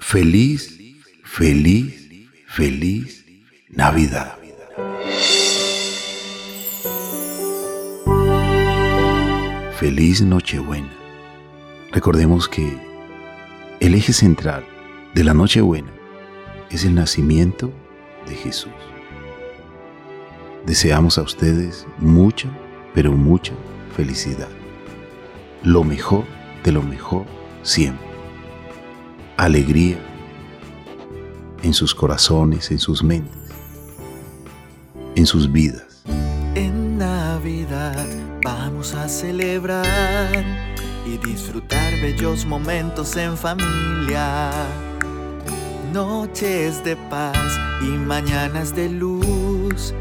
Feliz, feliz, feliz Navidad. Feliz Nochebuena. Recordemos que el eje central de la Nochebuena es el nacimiento de Jesús. Deseamos a ustedes mucha, pero mucha felicidad. Lo mejor de lo mejor siempre. Alegría en sus corazones, en sus mentes, en sus vidas. En Navidad vamos a celebrar y disfrutar bellos momentos en familia. Noches de paz y mañanas de luz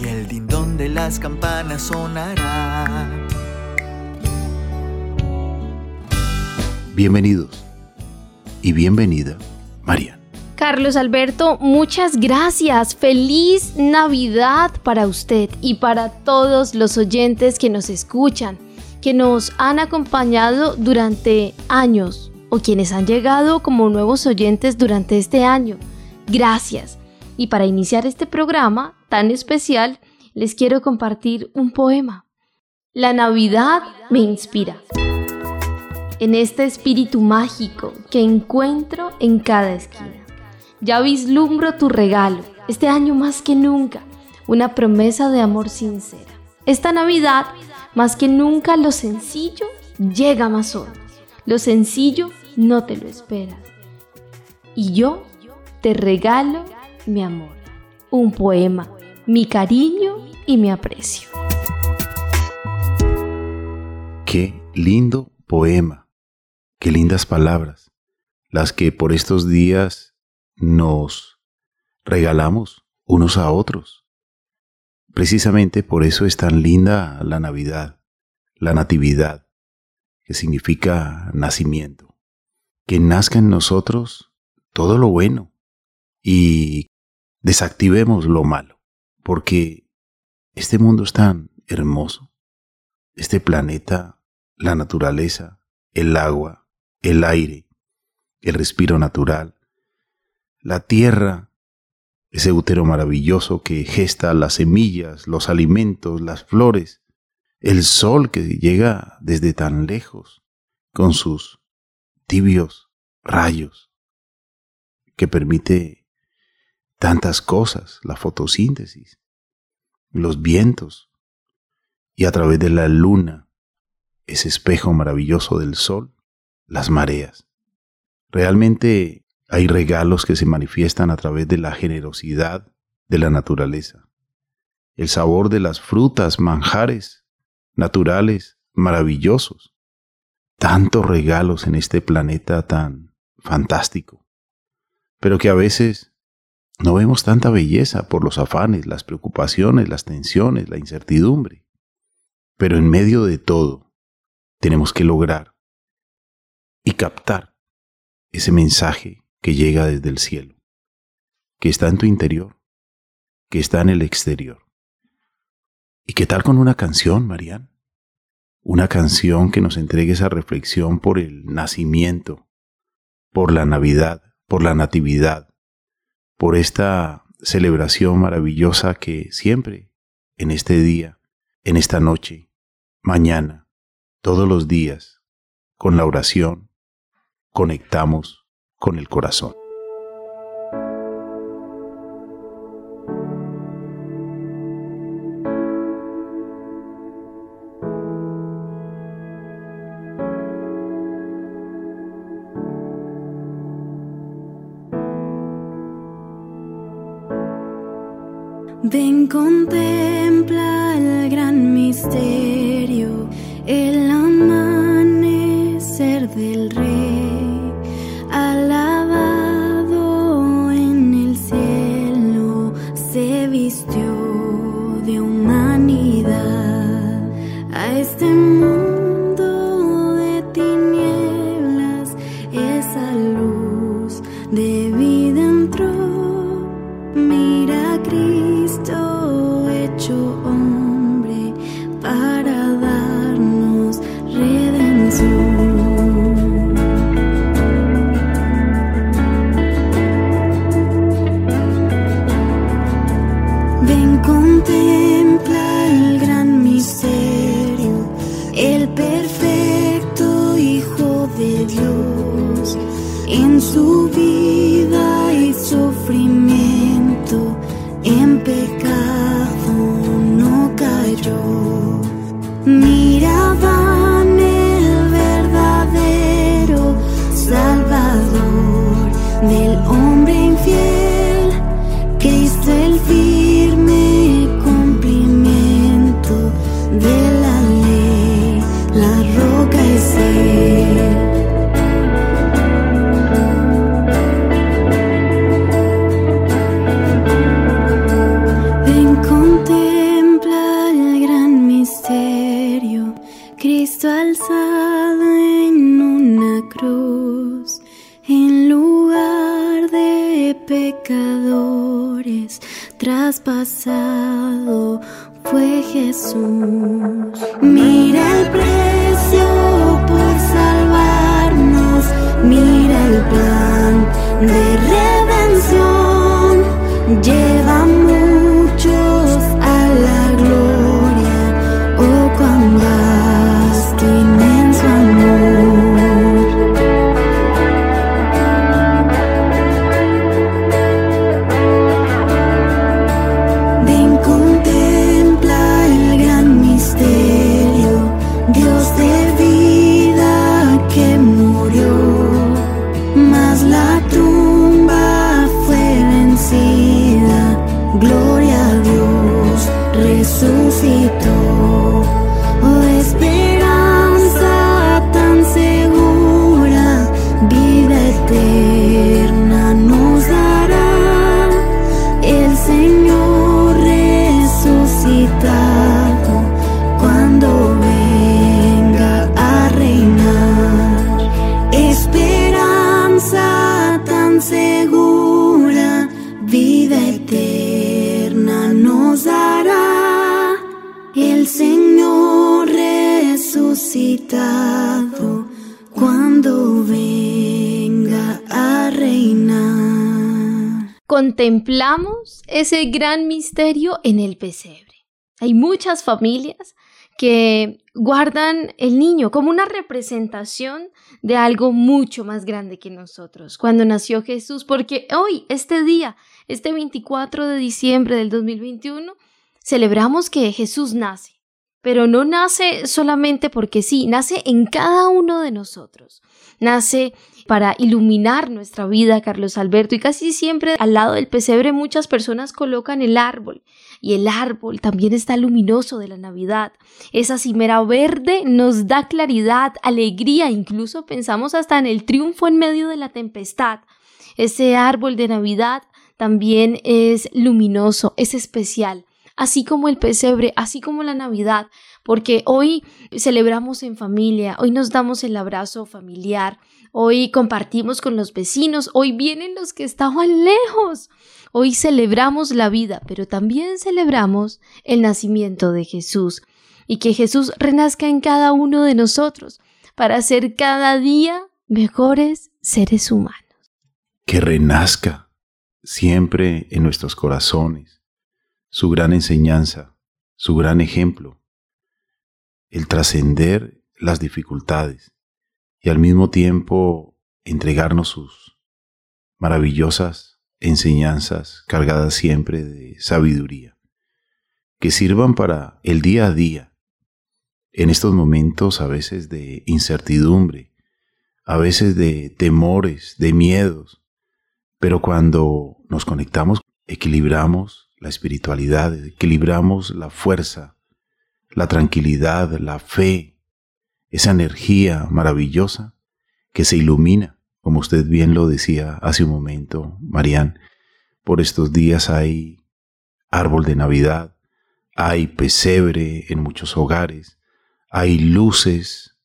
y el dindón de las campanas sonará. Bienvenidos y bienvenida, María. Carlos Alberto, muchas gracias. Feliz Navidad para usted y para todos los oyentes que nos escuchan, que nos han acompañado durante años o quienes han llegado como nuevos oyentes durante este año. Gracias. Y para iniciar este programa tan especial, les quiero compartir un poema. La Navidad me inspira. En este espíritu mágico que encuentro en cada esquina. Ya vislumbro tu regalo, este año más que nunca, una promesa de amor sincera. Esta Navidad, más que nunca, lo sencillo llega más hondo. Lo sencillo no te lo esperas. Y yo te regalo mi amor, un poema, mi cariño y mi aprecio. Qué lindo poema, qué lindas palabras, las que por estos días nos regalamos unos a otros. Precisamente por eso es tan linda la Navidad, la Natividad, que significa nacimiento. Que nazca en nosotros todo lo bueno y desactivemos lo malo, porque este mundo es tan hermoso, este planeta, la naturaleza, el agua, el aire, el respiro natural, la tierra, ese útero maravilloso que gesta las semillas, los alimentos, las flores, el sol que llega desde tan lejos con sus tibios rayos, que permite tantas cosas, la fotosíntesis, los vientos, y a través de la luna, ese espejo maravilloso del sol, las mareas. Realmente hay regalos que se manifiestan a través de la generosidad de la naturaleza. El sabor de las frutas, manjares, naturales, maravillosos. Tantos regalos en este planeta tan fantástico, pero que a veces no vemos tanta belleza por los afanes, las preocupaciones, las tensiones, la incertidumbre. Pero en medio de todo, tenemos que lograr y captar ese mensaje que llega desde el cielo, que está en tu interior, que está en el exterior. ¿Y qué tal con una canción, Marian? Una canción que nos entregue esa reflexión por el nacimiento, por la Navidad, por la Natividad, por esta celebración maravillosa que siempre, en este día, en esta noche, mañana, todos los días, con la oración, conectamos con el corazón. Ven, contempla Heißt im contemplamos ese gran misterio en el pesebre. Hay muchas familias que guardan el niño como una representación de algo mucho más grande que nosotros, cuando nació Jesús, porque hoy, este día, este 24 de diciembre del 2021, celebramos que Jesús nace, pero no nace solamente porque sí, nace en cada uno de nosotros, nace para iluminar nuestra vida, Carlos Alberto, y casi siempre al lado del pesebre muchas personas colocan el árbol, y el árbol también está luminoso de la Navidad. Esa cimera verde nos da claridad, alegría, incluso pensamos hasta en el triunfo en medio de la tempestad. Ese árbol de Navidad también es luminoso, es especial, así como el pesebre, así como la Navidad, porque hoy celebramos en familia, hoy nos damos el abrazo familiar, hoy compartimos con los vecinos, hoy vienen los que estaban lejos, hoy celebramos la vida, pero también celebramos el nacimiento de Jesús y que Jesús renazca en cada uno de nosotros para ser cada día mejores seres humanos. Que renazca siempre en nuestros corazones su gran enseñanza, su gran ejemplo, el trascender las dificultades y al mismo tiempo entregarnos sus maravillosas enseñanzas cargadas siempre de sabiduría, que sirvan para el día a día, en estos momentos a veces de incertidumbre, a veces de temores, de miedos, pero cuando nos conectamos, equilibramos la espiritualidad, equilibramos la fuerza, la tranquilidad, la fe, esa energía maravillosa que se ilumina, como usted bien lo decía hace un momento, Marían, por estos días hay árbol de Navidad, hay pesebre en muchos hogares, hay luces,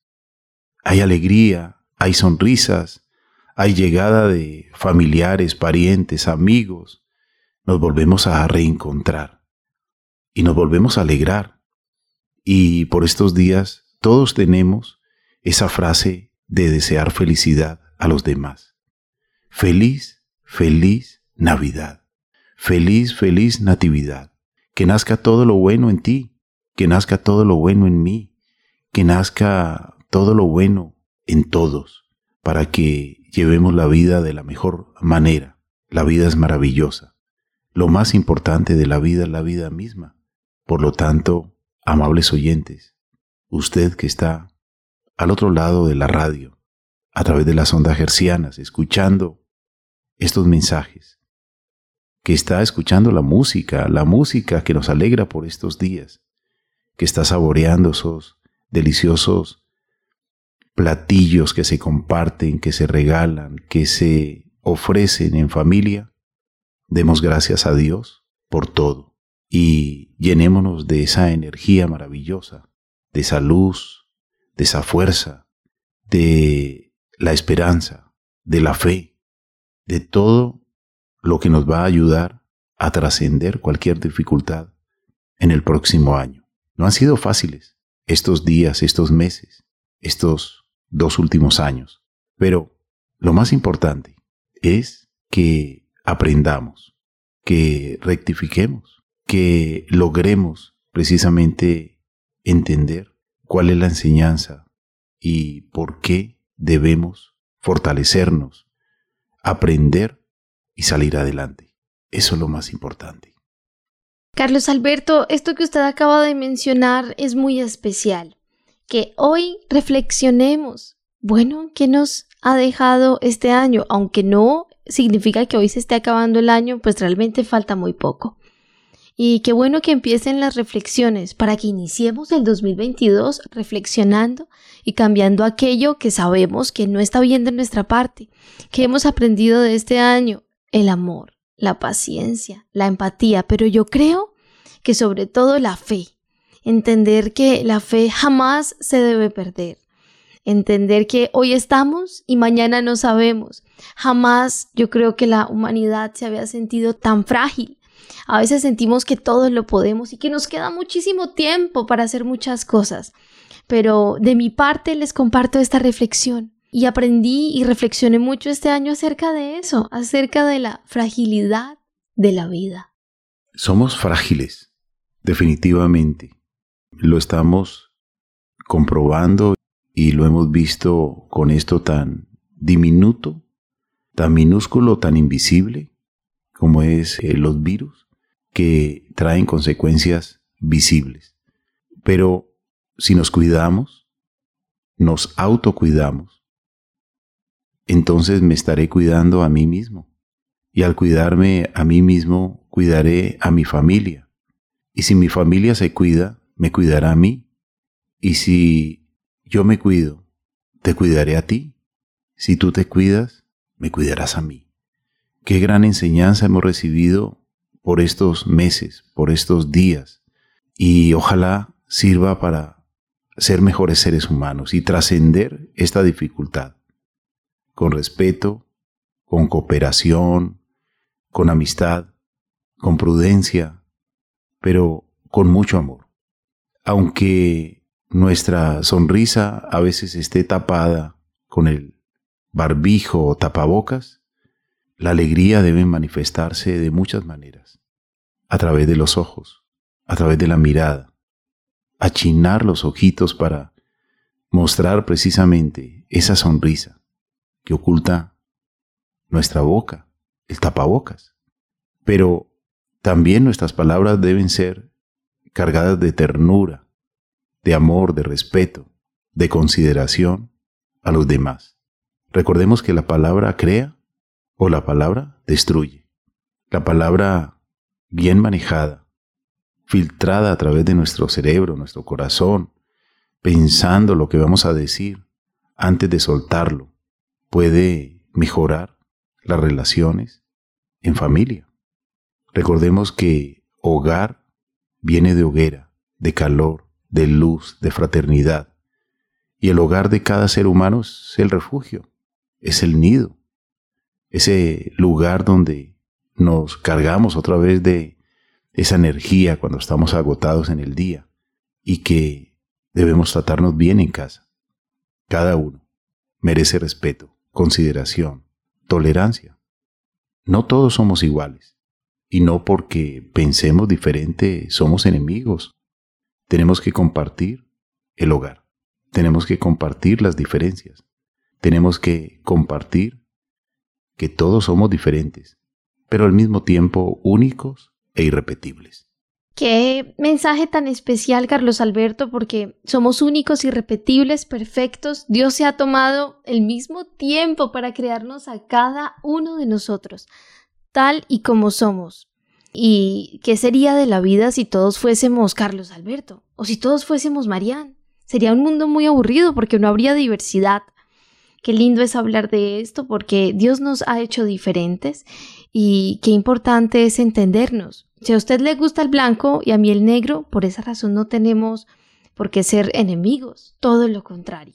hay alegría, hay sonrisas, hay llegada de familiares, parientes, amigos, nos volvemos a reencontrar y nos volvemos a alegrar. Y por estos días todos tenemos esa frase de desear felicidad a los demás. Feliz, feliz Navidad. Feliz, feliz Natividad. Que nazca todo lo bueno en ti, que nazca todo lo bueno en mí, que nazca todo lo bueno en todos, para que llevemos la vida de la mejor manera. La vida es maravillosa. Lo más importante de la vida es la vida misma. Por lo tanto, amables oyentes, usted que está al otro lado de la radio, a través de las ondas hercianas, escuchando estos mensajes, que está escuchando la música, la música que nos alegra por estos días, que está saboreando esos deliciosos platillos que se comparten, que se regalan, que se ofrecen en familia, demos gracias a Dios por todo. Y llenémonos de esa energía maravillosa, de esa luz, de esa fuerza, de la esperanza, de la fe, de todo lo que nos va a ayudar a trascender cualquier dificultad en el próximo año. No han sido fáciles estos días, estos meses, estos dos últimos años, pero lo más importante es que aprendamos, que rectifiquemos, que logremos precisamente entender cuál es la enseñanza y por qué debemos fortalecernos, aprender y salir adelante. Eso es lo más importante. Carlos Alberto, esto que usted acaba de mencionar es muy especial. Que hoy reflexionemos. Bueno, ¿qué nos ha dejado este año? Aunque no significa que hoy se esté acabando el año, pues realmente falta muy poco. Y qué bueno que empiecen las reflexiones para que iniciemos el 2022 reflexionando y cambiando aquello que sabemos que no está bien de nuestra parte, que hemos aprendido de este año, el amor, la paciencia, la empatía, pero yo creo que sobre todo la fe. Entender que la fe jamás se debe perder. Entender que hoy estamos y mañana no sabemos. Jamás yo creo que la humanidad se había sentido tan frágil. A veces sentimos que todos lo podemos y que nos queda muchísimo tiempo para hacer muchas cosas. Pero de mi parte les comparto esta reflexión y aprendí y reflexioné mucho este año acerca de eso, acerca de la fragilidad de la vida. Somos frágiles, definitivamente. Lo estamos comprobando y lo hemos visto con esto tan diminuto, tan minúsculo, tan invisible como es eh, los virus, que traen consecuencias visibles. Pero si nos cuidamos, nos autocuidamos, entonces me estaré cuidando a mí mismo. Y al cuidarme a mí mismo, cuidaré a mi familia. Y si mi familia se cuida, me cuidará a mí. Y si yo me cuido, te cuidaré a ti. Si tú te cuidas, me cuidarás a mí. Qué gran enseñanza hemos recibido por estos meses, por estos días. Y ojalá sirva para ser mejores seres humanos y trascender esta dificultad con respeto, con cooperación, con amistad, con prudencia, pero con mucho amor. Aunque nuestra sonrisa a veces esté tapada con el barbijo o tapabocas, la alegría debe manifestarse de muchas maneras, a través de los ojos, a través de la mirada, achinar los ojitos para mostrar precisamente esa sonrisa que oculta nuestra boca, el tapabocas. Pero también nuestras palabras deben ser cargadas de ternura, de amor, de respeto, de consideración a los demás. Recordemos que la palabra crea o la palabra destruye. La palabra bien manejada, filtrada a través de nuestro cerebro, nuestro corazón, pensando lo que vamos a decir antes de soltarlo, puede mejorar las relaciones en familia. Recordemos que hogar viene de hoguera, de calor, de luz, de fraternidad. Y el hogar de cada ser humano es el refugio, es el nido, ese lugar donde nos cargamos otra vez de esa energía cuando estamos agotados en el día y que debemos tratarnos bien en casa. Cada uno merece respeto consideración, tolerancia. No todos somos iguales, y no porque pensemos diferente somos enemigos. Tenemos que compartir el hogar, tenemos que compartir las diferencias, tenemos que compartir que todos somos diferentes, pero al mismo tiempo únicos e irrepetibles. Qué mensaje tan especial, Carlos Alberto, porque somos únicos, irrepetibles, perfectos. Dios se ha tomado el mismo tiempo para crearnos a cada uno de nosotros, tal y como somos. ¿Y qué sería de la vida si todos fuésemos Carlos Alberto? ¿O si todos fuésemos Marián? Sería un mundo muy aburrido porque no habría diversidad. Qué lindo es hablar de esto porque Dios nos ha hecho diferentes y qué importante es entendernos. Si a usted le gusta el blanco y a mí el negro, por esa razón no tenemos por qué ser enemigos, todo lo contrario.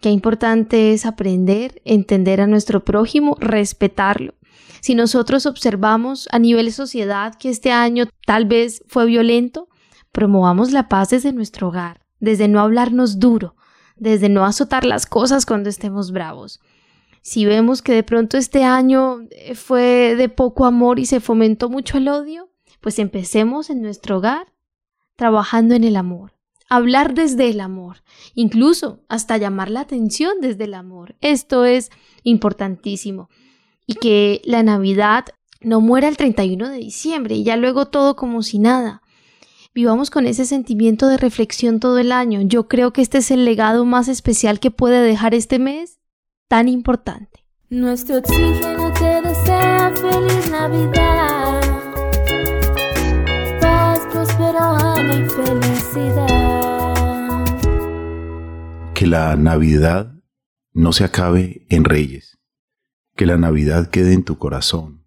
Qué importante es aprender, entender a nuestro prójimo, respetarlo. Si nosotros observamos a nivel sociedad que este año tal vez fue violento, promovamos la paz desde nuestro hogar, desde no hablarnos duro, desde no azotar las cosas cuando estemos bravos. Si vemos que de pronto este año fue de poco amor y se fomentó mucho el odio, pues empecemos en nuestro hogar trabajando en el amor, hablar desde el amor, incluso hasta llamar la atención desde el amor. Esto es importantísimo. Y que la Navidad no muera el 31 de diciembre y ya luego todo como si nada. Vivamos con ese sentimiento de reflexión todo el año. Yo creo que este es el legado más especial que puede dejar este mes tan importante. Nuestro oxígeno te desea feliz Navidad. felicidad. Que la Navidad no se acabe en Reyes, que la Navidad quede en tu corazón,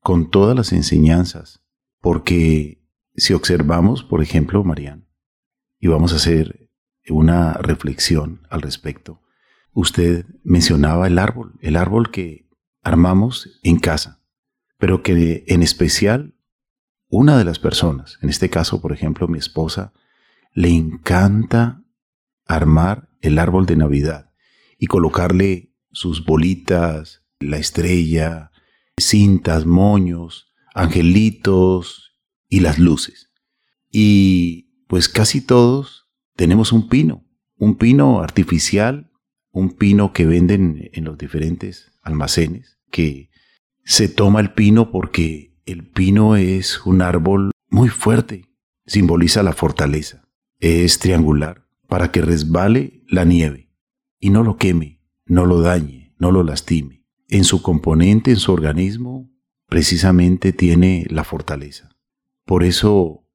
con todas las enseñanzas, porque si observamos, por ejemplo, Marian, y vamos a hacer una reflexión al respecto, usted mencionaba el árbol, el árbol que armamos en casa, pero que en especial una de las personas, en este caso, por ejemplo, mi esposa, le encanta armar el árbol de Navidad y colocarle sus bolitas, la estrella, cintas, moños, angelitos y las luces. Y pues casi todos tenemos un pino, un pino artificial, un pino que venden en los diferentes almacenes, que se toma el pino porque el pino es un árbol muy fuerte, simboliza la fortaleza. Es triangular para que resbale la nieve y no lo queme, no lo dañe, no lo lastime. En su componente, en su organismo, precisamente tiene la fortaleza. Por eso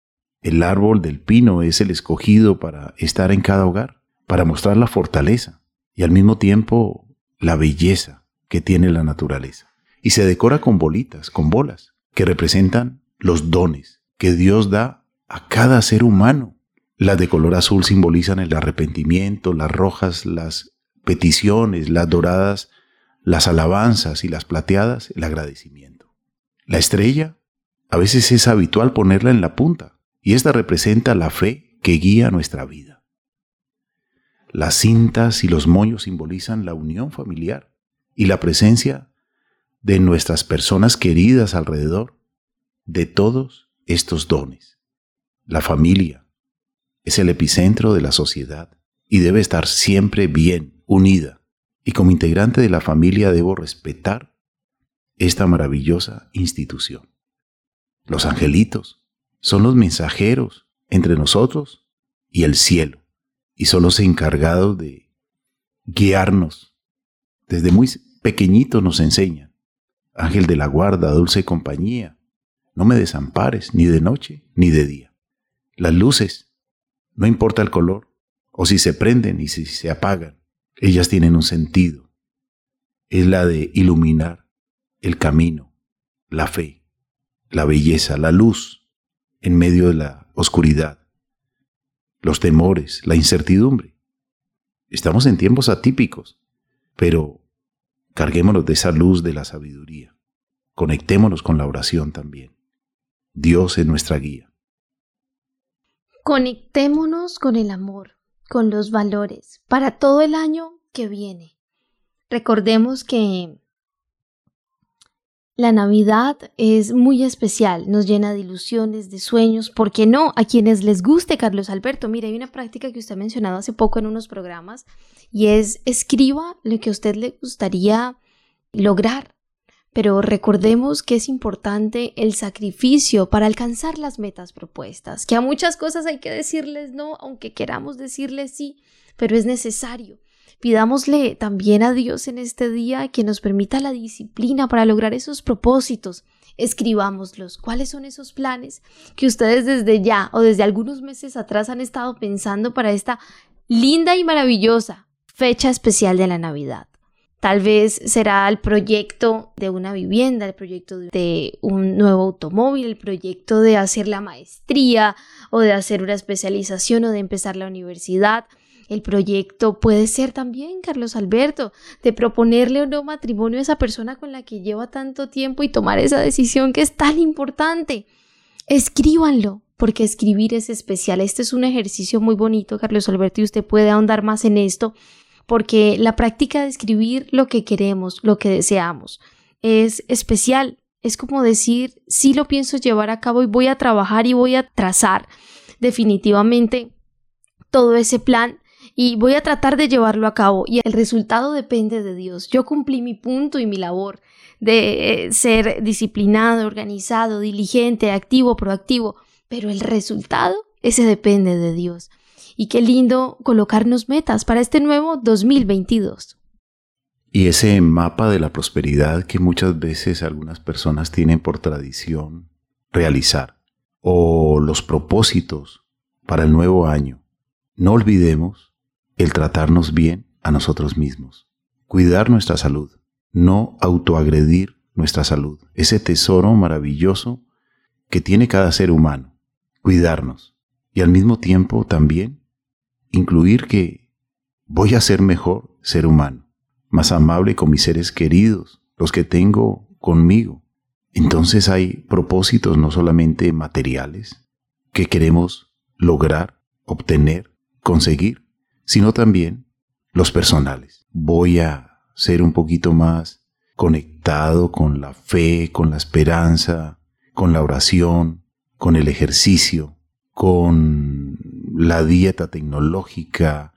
el árbol del pino es el escogido para estar en cada hogar, para mostrar la fortaleza y al mismo tiempo la belleza que tiene la naturaleza. Y se decora con bolitas, con bolas que representan los dones que Dios da a cada ser humano. Las de color azul simbolizan el arrepentimiento, las rojas las peticiones, las doradas las alabanzas y las plateadas el agradecimiento. La estrella a veces es habitual ponerla en la punta y esta representa la fe que guía nuestra vida. Las cintas y los moños simbolizan la unión familiar y la presencia de nuestras personas queridas alrededor, de todos estos dones. La familia es el epicentro de la sociedad y debe estar siempre bien unida. Y como integrante de la familia debo respetar esta maravillosa institución. Los angelitos son los mensajeros entre nosotros y el cielo y son los encargados de guiarnos. Desde muy pequeñitos nos enseñan Ángel de la guarda, dulce compañía, no me desampares ni de noche ni de día. Las luces, no importa el color, o si se prenden y si se apagan, ellas tienen un sentido. Es la de iluminar el camino, la fe, la belleza, la luz en medio de la oscuridad, los temores, la incertidumbre. Estamos en tiempos atípicos, pero Carguémonos de esa luz de la sabiduría. Conectémonos con la oración también. Dios es nuestra guía. Conectémonos con el amor, con los valores, para todo el año que viene. Recordemos que La Navidad es muy especial, nos llena de ilusiones, de sueños, ¿por qué no? A quienes les guste, Carlos Alberto, mire, hay una práctica que usted ha mencionado hace poco en unos programas y es escriba lo que a usted le gustaría lograr. Pero recordemos que es importante el sacrificio para alcanzar las metas propuestas, que a muchas cosas hay que decirles no, aunque queramos decirles sí, pero es necesario. Pidámosle también a Dios en este día que nos permita la disciplina para lograr esos propósitos. Escribámoslos. ¿Cuáles son esos planes que ustedes desde ya o desde algunos meses atrás han estado pensando para esta linda y maravillosa fecha especial de la Navidad? Tal vez será el proyecto de una vivienda, el proyecto de un nuevo automóvil, el proyecto de hacer la maestría o de hacer una especialización o de empezar la universidad. El proyecto puede ser también, Carlos Alberto, de proponerle o no matrimonio a esa persona con la que lleva tanto tiempo y tomar esa decisión que es tan importante. Escríbanlo, porque escribir es especial. Este es un ejercicio muy bonito, Carlos Alberto, y usted puede ahondar más en esto, porque la práctica de escribir lo que queremos, lo que deseamos, es especial. Es como decir, sí lo pienso llevar a cabo y voy a trabajar y voy a trazar definitivamente todo ese plan y voy a tratar de llevarlo a cabo y el resultado depende de Dios. Yo cumplí mi punto y mi labor de eh, ser disciplinado, organizado, diligente, activo, proactivo, pero el resultado, ese depende de Dios. Y qué lindo colocarnos metas para este nuevo 2022. Y ese mapa de la prosperidad que muchas veces algunas personas tienen por tradición realizar, o los propósitos para el nuevo año. No olvidemos el tratarnos bien a nosotros mismos, cuidar nuestra salud, no autoagredir nuestra salud, ese tesoro maravilloso que tiene cada ser humano, cuidarnos y al mismo tiempo también incluir que voy a ser mejor ser humano, más amable con mis seres queridos, los que tengo conmigo. Entonces hay propósitos no solamente materiales que queremos lograr, obtener, conseguir, sino también los personales. Voy a ser un poquito más conectado con la fe, con la esperanza, con la oración, con el ejercicio, con la dieta tecnológica,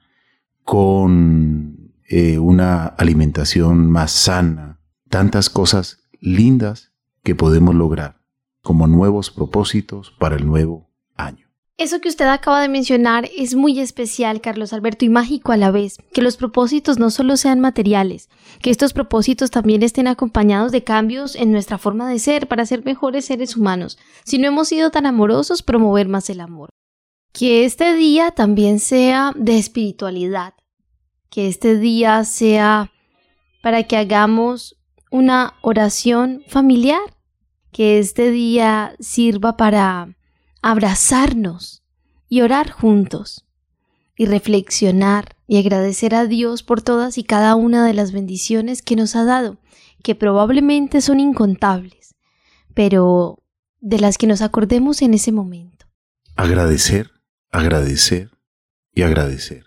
con eh, una alimentación más sana, tantas cosas lindas que podemos lograr como nuevos propósitos para el nuevo. Eso que usted acaba de mencionar es muy especial, Carlos Alberto, y mágico a la vez, que los propósitos no solo sean materiales, que estos propósitos también estén acompañados de cambios en nuestra forma de ser para ser mejores seres humanos. Si no hemos sido tan amorosos, promover más el amor. Que este día también sea de espiritualidad, que este día sea para que hagamos una oración familiar, que este día sirva para abrazarnos y orar juntos y reflexionar y agradecer a Dios por todas y cada una de las bendiciones que nos ha dado, que probablemente son incontables, pero de las que nos acordemos en ese momento. Agradecer, agradecer y agradecer.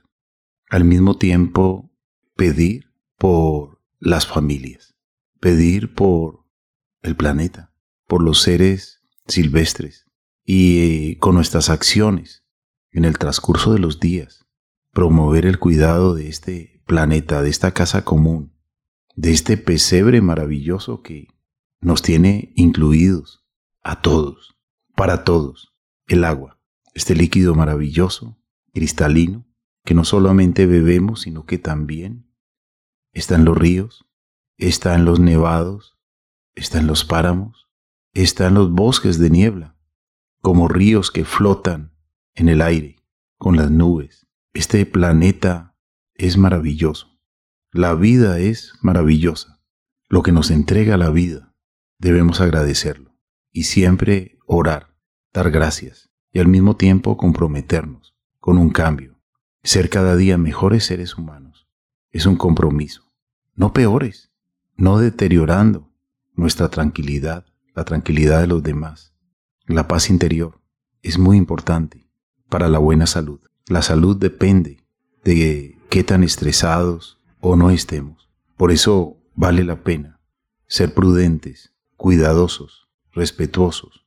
Al mismo tiempo, pedir por las familias, pedir por el planeta, por los seres silvestres, y con nuestras acciones en el transcurso de los días, promover el cuidado de este planeta, de esta casa común, de este pesebre maravilloso que nos tiene incluidos a todos, para todos, el agua, este líquido maravilloso, cristalino, que no solamente bebemos, sino que también está en los ríos, está en los nevados, está en los páramos, está en los bosques de niebla, como ríos que flotan en el aire con las nubes. Este planeta es maravilloso. La vida es maravillosa. Lo que nos entrega la vida, debemos agradecerlo y siempre orar, dar gracias y al mismo tiempo comprometernos con un cambio. Ser cada día mejores seres humanos es un compromiso, no peores, no deteriorando nuestra tranquilidad, la tranquilidad de los demás, la paz interior es muy importante para la buena salud. La salud depende de qué tan estresados o no estemos. Por eso vale la pena ser prudentes cuidadosos, respetuosos,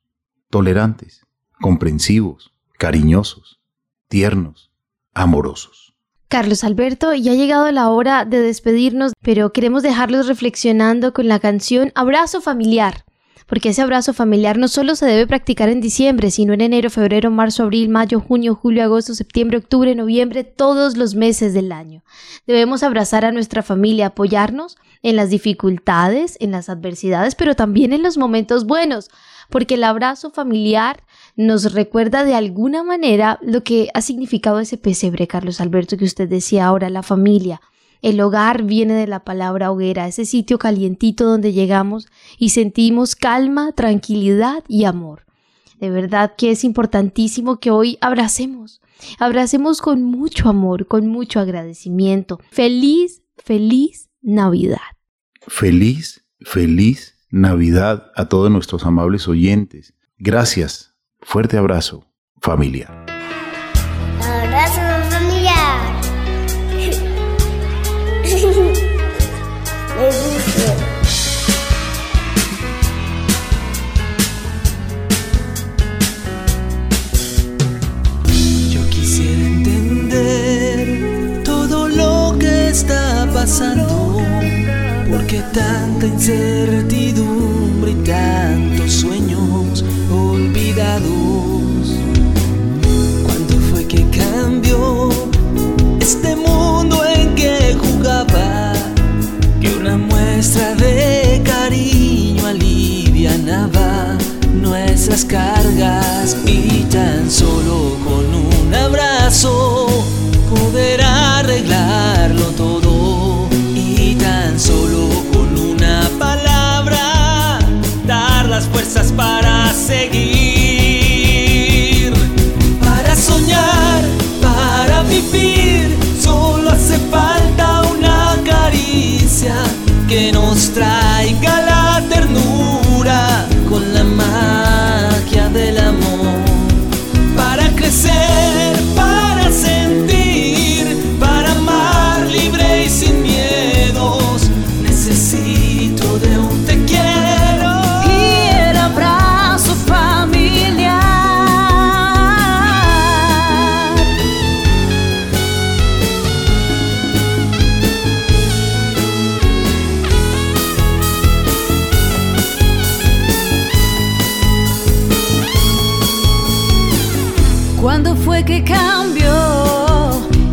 tolerantes, comprensivos, cariñosos, tiernos, amorosos. Carlos Alberto, ya ha llegado la hora de despedirnos, pero queremos dejarlos reflexionando con la canción Abrazo Familiar porque ese abrazo familiar no solo se debe practicar en diciembre, sino en enero, febrero, marzo, abril, mayo, junio, julio, agosto, septiembre, octubre, noviembre, todos los meses del año. Debemos abrazar a nuestra familia, apoyarnos en las dificultades, en las adversidades, pero también en los momentos buenos, porque el abrazo familiar nos recuerda de alguna manera lo que ha significado ese pesebre, Carlos Alberto, que usted decía ahora, la familia, el hogar viene de la palabra hoguera, ese sitio calientito donde llegamos y sentimos calma, tranquilidad y amor. De verdad que es importantísimo que hoy abracemos, abracemos con mucho amor, con mucho agradecimiento. Feliz, feliz Navidad. Feliz, feliz Navidad a todos nuestros amables oyentes. Gracias. Fuerte abrazo, familia. Pasando, porque tanta incertidumbre y tantos sueños olvidados. ¿Cuándo fue que cambió este mundo en que jugaba? Que una muestra de cariño alivianaba nuestras cargas y tan solo con un abrazo poder arreglarlo todo nos traiga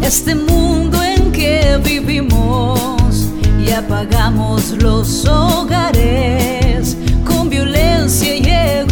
este mundo en que vivimos y apagamos los hogares con violencia y ego.